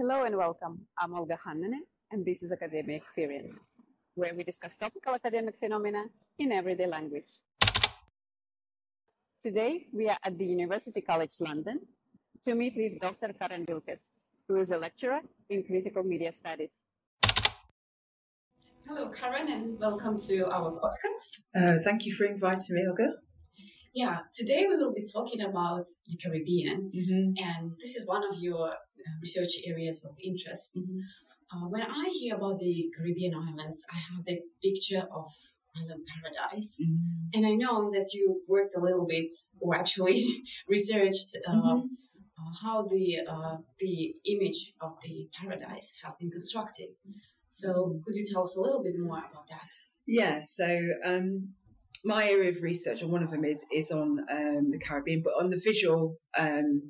Hello and welcome. I'm Olga Hannonen, and this is Academia Experience, where we discuss topical academic phenomena in everyday language. Today, we are at the University College London to meet with Dr. Karen Wilkes, who is a lecturer in critical media studies. Hello, Karen, and welcome to our podcast. Uh, thank you for inviting me, Olga. Yeah, today we will be talking about the Caribbean, mm-hmm. and this is one of your uh, research areas of interest. Mm-hmm. Uh, when I hear about the Caribbean islands, I have the picture of island paradise, mm-hmm. and I know that you worked a little bit, or actually researched uh, mm-hmm. uh how the uh, the image of the paradise has been constructed. So, mm-hmm. could you tell us a little bit more about that? Yeah. So. Um my area of research, and one of them is is on um, the Caribbean, but on the visual um,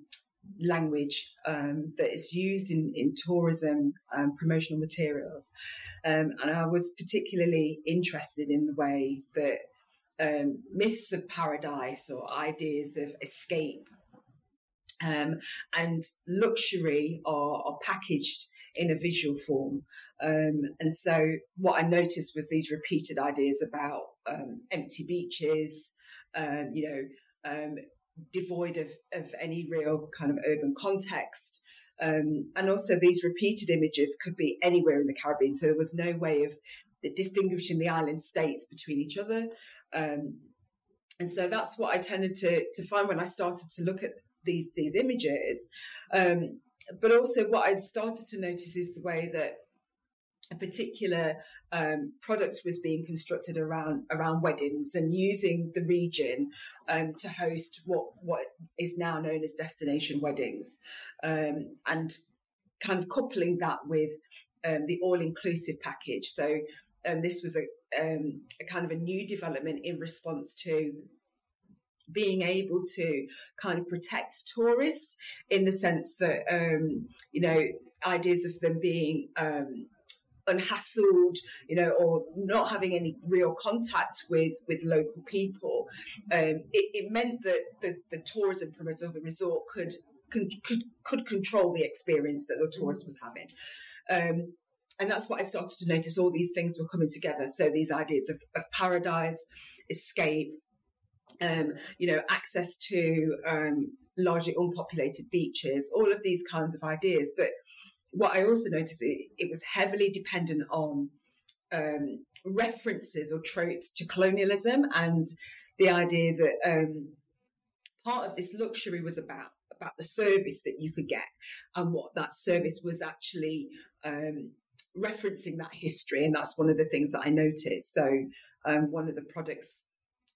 language um, that is used in in tourism um, promotional materials, um, and I was particularly interested in the way that um, myths of paradise or ideas of escape and luxury are, are packaged in a visual form. Um, and so what I noticed was these repeated ideas about um, empty beaches, um, you know, um, devoid of, of any real kind of urban context. Um, and also these repeated images could be anywhere in the Caribbean. So there was no way of distinguishing the island states between each other. Um, and so that's what I tended to, to find when I started to look at these, these images. But also what I started to notice is the way that a particular um, product was being constructed around around weddings and using the region um, to host what what is now known as destination weddings, um, and kind of coupling that with um, the all inclusive package. So um, this was a, um, a kind of a new development in response to being able to kind of protect tourists in the sense that um, you know ideas of them being um, unhassled, you know, or not having any real contact with with local people. Um, it, it, meant that the, the tourism promoter of the resort could, could could control the experience that the tourist was having. Um, and that's what I started to notice. All these things were coming together. So these ideas of, of paradise, escape, um, you know, access to um, largely unpopulated beaches, all of these kinds of ideas. But what I also noticed, it, it was heavily dependent on um, references or tropes to colonialism and the idea that um, part of this luxury was about about the service that you could get and what that service was actually um, referencing that history. And that's one of the things that I noticed. So um, one of the products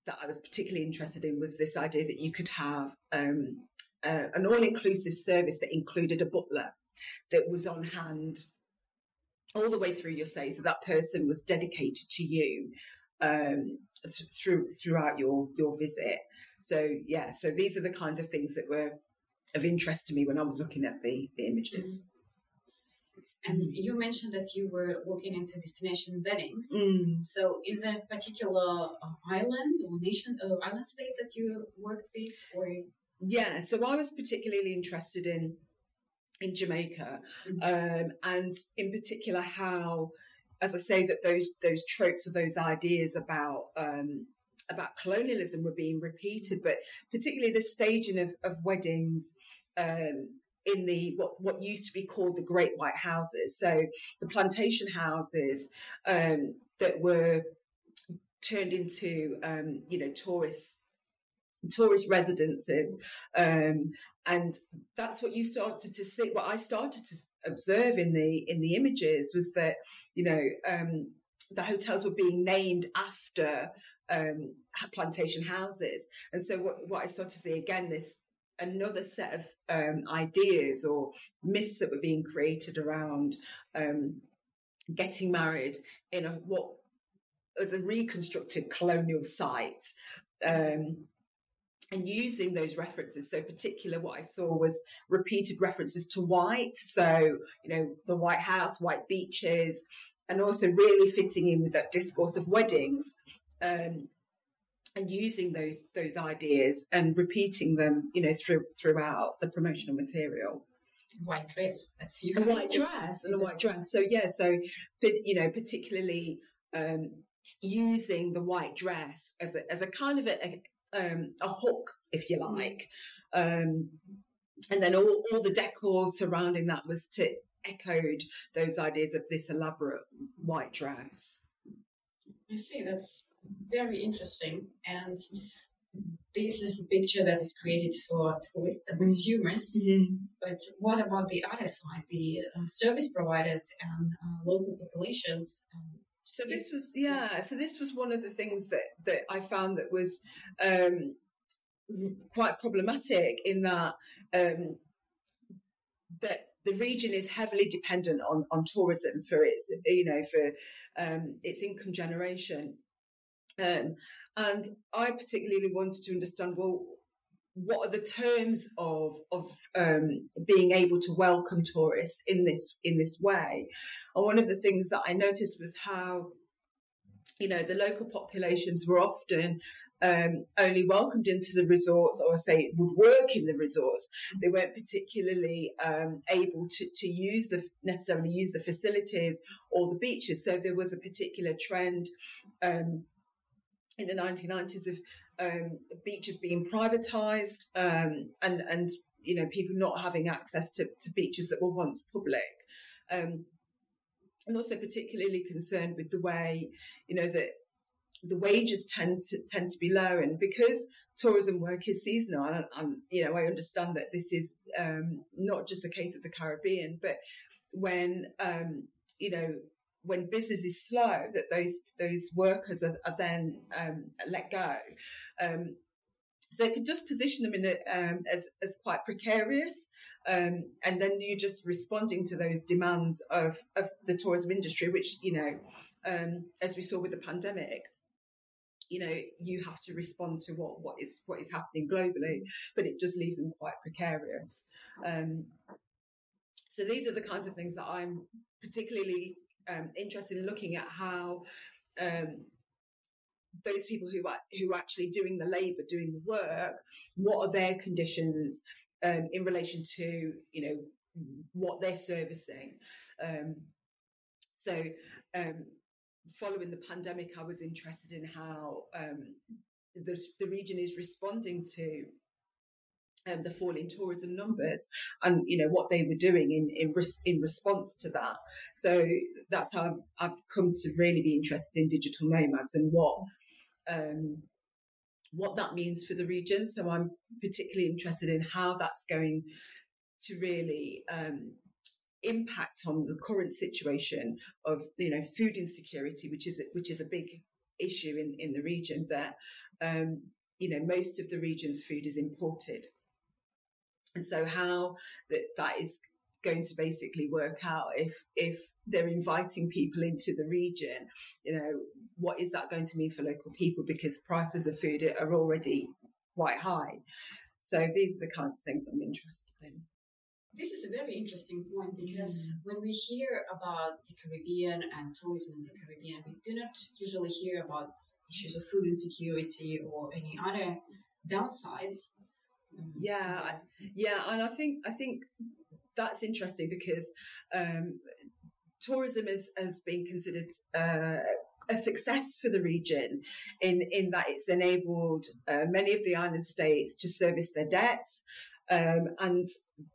that I was particularly interested in was this idea that you could have um, uh, an all inclusive service that included a butler that was on hand all the way through your stay. So that person was dedicated to you um, th- through throughout your your visit. So yeah, so these are the kinds of things that were of interest to me when I was looking at the, the images. Mm-hmm. And you mentioned that you were looking into destination weddings. Mm. So, is there a particular uh, island or nation, or island state that you worked with, or? Yeah, so I was particularly interested in in Jamaica, mm-hmm. um, and in particular how, as I say, that those those tropes or those ideas about um, about colonialism were being repeated, but particularly the staging of, of weddings. Um, in the what what used to be called the Great White Houses. So the plantation houses um, that were turned into um, you know tourist tourist residences, um, and that's what you started to see. What I started to observe in the in the images was that you know um, the hotels were being named after um, plantation houses, and so what, what I started to see again this another set of um, ideas or myths that were being created around um, getting married in a what was a reconstructed colonial site. Um, and using those references. So, particular, what I saw was repeated references to white. So, you know, the White House, white beaches, and also really fitting in with that discourse of weddings. Um, and using those those ideas and repeating them, you know, through throughout the promotional material. white dress. That's you. A white dress and a white dress. So yeah, so you know, particularly um, using the white dress as a as a kind of a, um, a hook, if you mm. like, um, and then all, all the decor surrounding that was to echoed those ideas of this elaborate white dress. I see. That's very interesting and this is a picture that is created for tourists and mm-hmm. consumers. Mm-hmm. But what about the other side, the uh, service providers and uh, local populations? So this was yeah. So this was one of the things that that I found that was um, quite problematic in that um, that the region is heavily dependent on on tourism for its you know for um, its income generation. Um, and I particularly wanted to understand well, what are the terms of of um, being able to welcome tourists in this in this way? And one of the things that I noticed was how you know the local populations were often um, only welcomed into the resorts or say would work in the resorts. They weren't particularly um, able to, to use the necessarily use the facilities or the beaches. So there was a particular trend um, in the 1990s of um, beaches being privatized um, and and you know people not having access to, to beaches that were once public. Um, and also particularly concerned with the way you know that the wages tend to tend to be low and because tourism work is seasonal and, and you know I understand that this is um, not just a case of the Caribbean but when um, you know when business is slow, that those those workers are, are then um, let go. Um, so it could just position them in a, um, as as quite precarious, um, and then you're just responding to those demands of of the tourism industry, which you know, um, as we saw with the pandemic, you know you have to respond to what what is what is happening globally but it just leaves them quite precarious um, so these are the kinds of things that i'm particularly um, interested in looking at how um, those people who are who are actually doing the labour, doing the work, what are their conditions um, in relation to you know what they're servicing. Um, so, um, following the pandemic, I was interested in how um, the, the region is responding to um, the fall in tourism numbers and you know what they were doing in in, res- in response to that. So that's how I've, I've, come to really be interested in digital nomads and what um, what that means for the region. So I'm particularly interested in how that's going to really um, impact on the current situation of you know food insecurity, which is which is a big issue in in the region. That um, you know most of the region's food is imported. And so how that that is going to basically work out if if they're inviting people into the region, you know, what is that going to mean for local people? Because prices of food are already quite high. So these are the kinds of things I'm interested in. This is a very interesting point because mm. when we hear about the Caribbean and tourism in the Caribbean, we do not usually hear about issues of food insecurity or any other downsides. Yeah, yeah, and I think I think that's interesting because um, tourism is, has been considered uh, a success for the region in in that it's enabled uh, many of the island states to service their debts. Um, and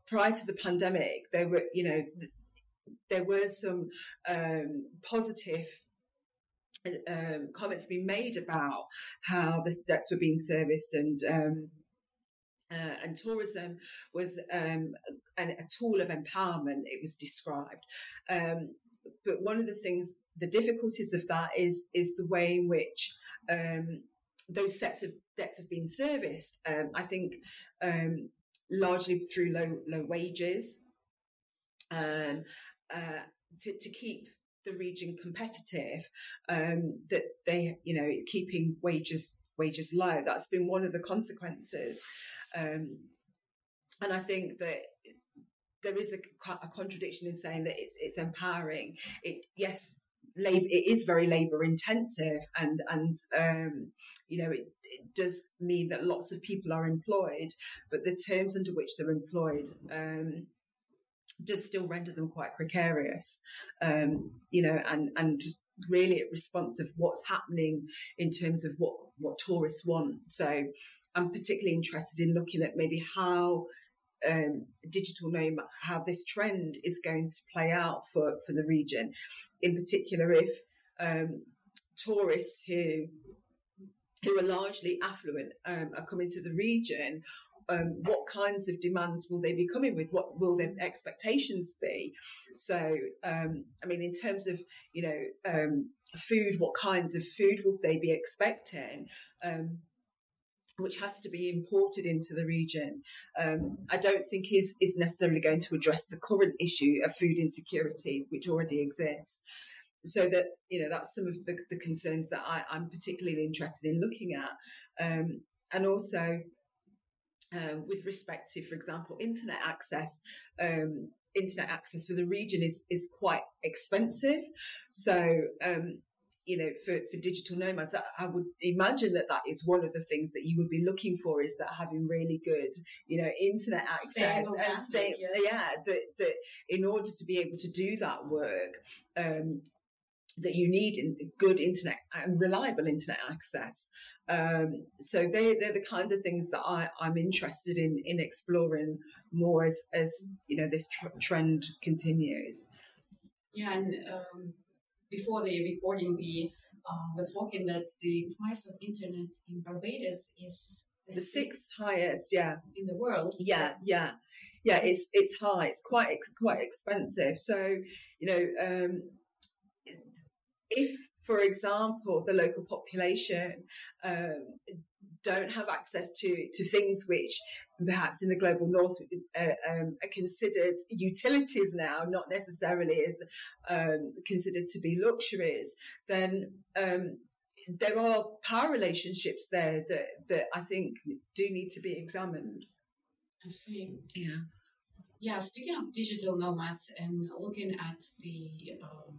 prior to the pandemic, there were you know there were some um, positive um, comments being made about how the debts were being serviced and um, uh, and tourism was um, an, a tool of empowerment, it was described. Um, but one of the things, the difficulties of that is is the way in which um, those sets of debts have been serviced. Um, I think um, largely through low low wages, um, uh, to, to keep the region competitive, that they you know keeping wages wages low. That's been one of the consequences. Um, and I think that there is a, a, contradiction in saying that it's, it's empowering. It yes, labor it is very labor intensive, and and um, you know it, it, does mean that lots of people are employed, but the terms under which they're employed. Um, does still render them quite precarious, um, you know, and and really at response of what's happening in terms of what what tourists want. So I'm particularly interested in looking at maybe how um, digital nomad, how this trend is going to play out for, for the region. In particular, if um, tourists who who are largely affluent um, are coming to the region, um, what kinds of demands will they be coming with? What will their expectations be? So, um, I mean, in terms of you know um, food, what kinds of food will they be expecting? Which has to be imported into the region, um, I don't think is is necessarily going to address the current issue of food insecurity, which already exists. So that you know that's some of the, the concerns that I, am particularly interested in looking at, um, and also um, with respect to, for example, internet access. Um, internet access for the region is is quite expensive, so um, you know, for, for digital nomads, I would imagine that that is one of the things that you would be looking for is that having really good, you know, internet access and stay, yeah. yeah, that, that in order to be able to do that work, um, that you need good internet and reliable internet access. Um, so they, they're the kinds of things that I, I'm interested in in exploring more as, as you know this tr- trend continues. Yeah, and um, before the recording, we uh, were talking that the price of internet in Barbados is the, the sixth highest, yeah, in the world. Yeah, yeah, yeah. It's it's high. It's quite quite expensive. So you know, um, if for example the local population um, don't have access to to things which perhaps in the global north uh, um, are considered utilities now, not necessarily as um, considered to be luxuries, then um, there are power relationships there that, that I think do need to be examined. I see. Yeah. Yeah, speaking of digital nomads and looking at the um,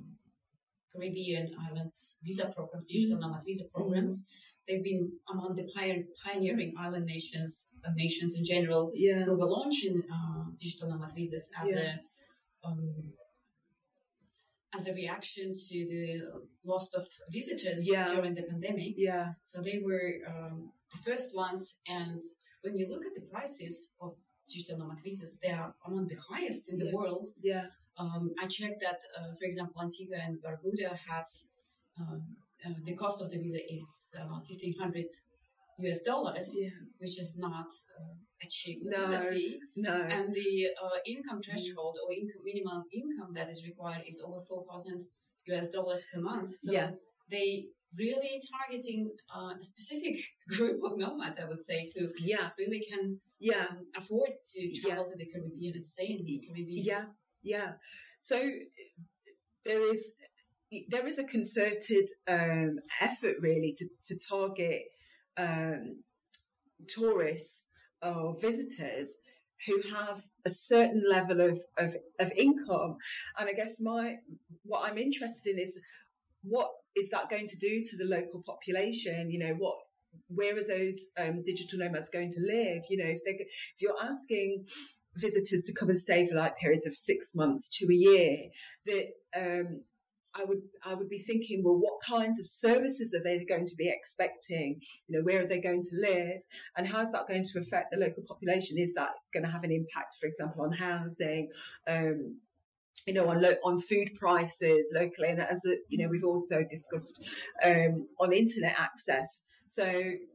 Caribbean islands visa programs, digital mm-hmm. nomad visa programs, mm-hmm they've been among the pioneering island nations, uh, nations in general, yeah. who were launching uh, digital nomad visas as yeah. a um, as a reaction to the loss of visitors yeah. during the pandemic. Yeah. So they were um, the first ones, and when you look at the prices of digital nomad visas, they are among the highest in the world. Yeah. Um, I checked that, uh, for example, Antigua and Barbuda had um, uh, the cost of the visa is uh, 1500 US dollars, yeah. which is not uh, a cheap no, visa fee. No. And the uh, income threshold or income, minimum income that is required is over 4,000 US dollars per month. So yeah. they really targeting uh, a specific group of nomads, I would say, who yeah. really can yeah. Um, afford to travel yeah. to the Caribbean and stay in the Caribbean. Yeah, yeah. So there is there is a concerted um, effort really to, to target um, tourists or visitors who have a certain level of, of, of income. And I guess my what I'm interested in is what is that going to do to the local population? You know, what where are those um, digital nomads going to live? You know, if they if you're asking visitors to come and stay for like periods of six months to a year, that um, I would I would be thinking, well, what kinds of services are they going to be expecting? You know, where are they going to live, and how's that going to affect the local population? Is that going to have an impact, for example, on housing? Um, you know, on lo- on food prices locally, and as a, you know, we've also discussed um, on internet access. So,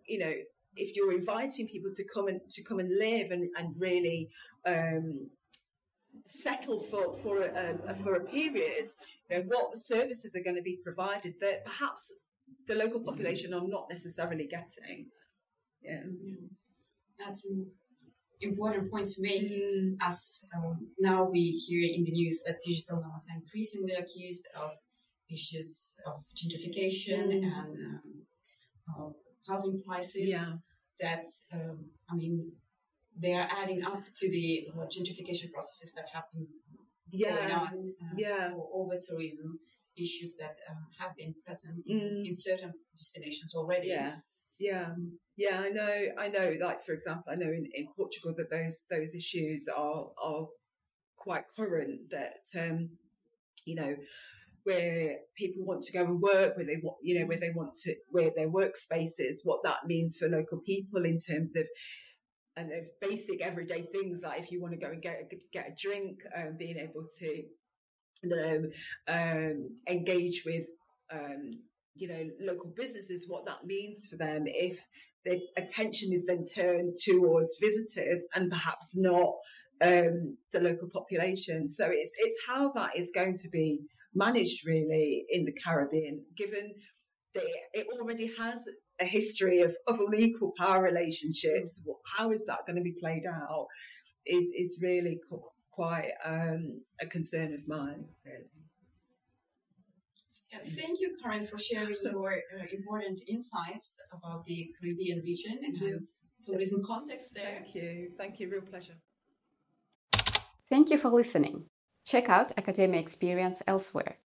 you know, if you're inviting people to come and to come and live and, and really um, settle for for a, a, for a period, you know, what services are going to be provided that perhaps the local population are not necessarily getting. Yeah, yeah. that's an important point to make. Mm. As um, now we hear in the news that digital nomads are increasingly accused of issues of gentrification mm. and um, uh, housing prices. Yeah. That um, I mean, they are adding up to the uh, gentrification processes that have been yeah. going on uh, yeah. for over tourism issues that uh, have been present in, mm. in, certain destinations already. Yeah, yeah, yeah. I know. I know. Like for example, I know in, in Portugal that those those issues are are quite current that um, you know where people want to go and work, where they want, you know, where they want to, where their workspaces, what that means for local people in terms of and basic everyday things like if you want to go and get a, get a drink, um, being able to, you know, um, engage with, um, you know, local businesses, what that means for them if the attention is then turned towards visitors and perhaps not um, the local population. So it's it's how that is going to be managed really in the Caribbean, given it already has a history of, of unequal power relationships. How is that going to be played out? Is is really quite um, a concern of mine, really. Yeah, thank you, Karen, for sharing your uh, important insights about the Caribbean region and tourism context there. Thank you. Thank you. Real pleasure. Thank you for listening. Check out Academia Experience elsewhere.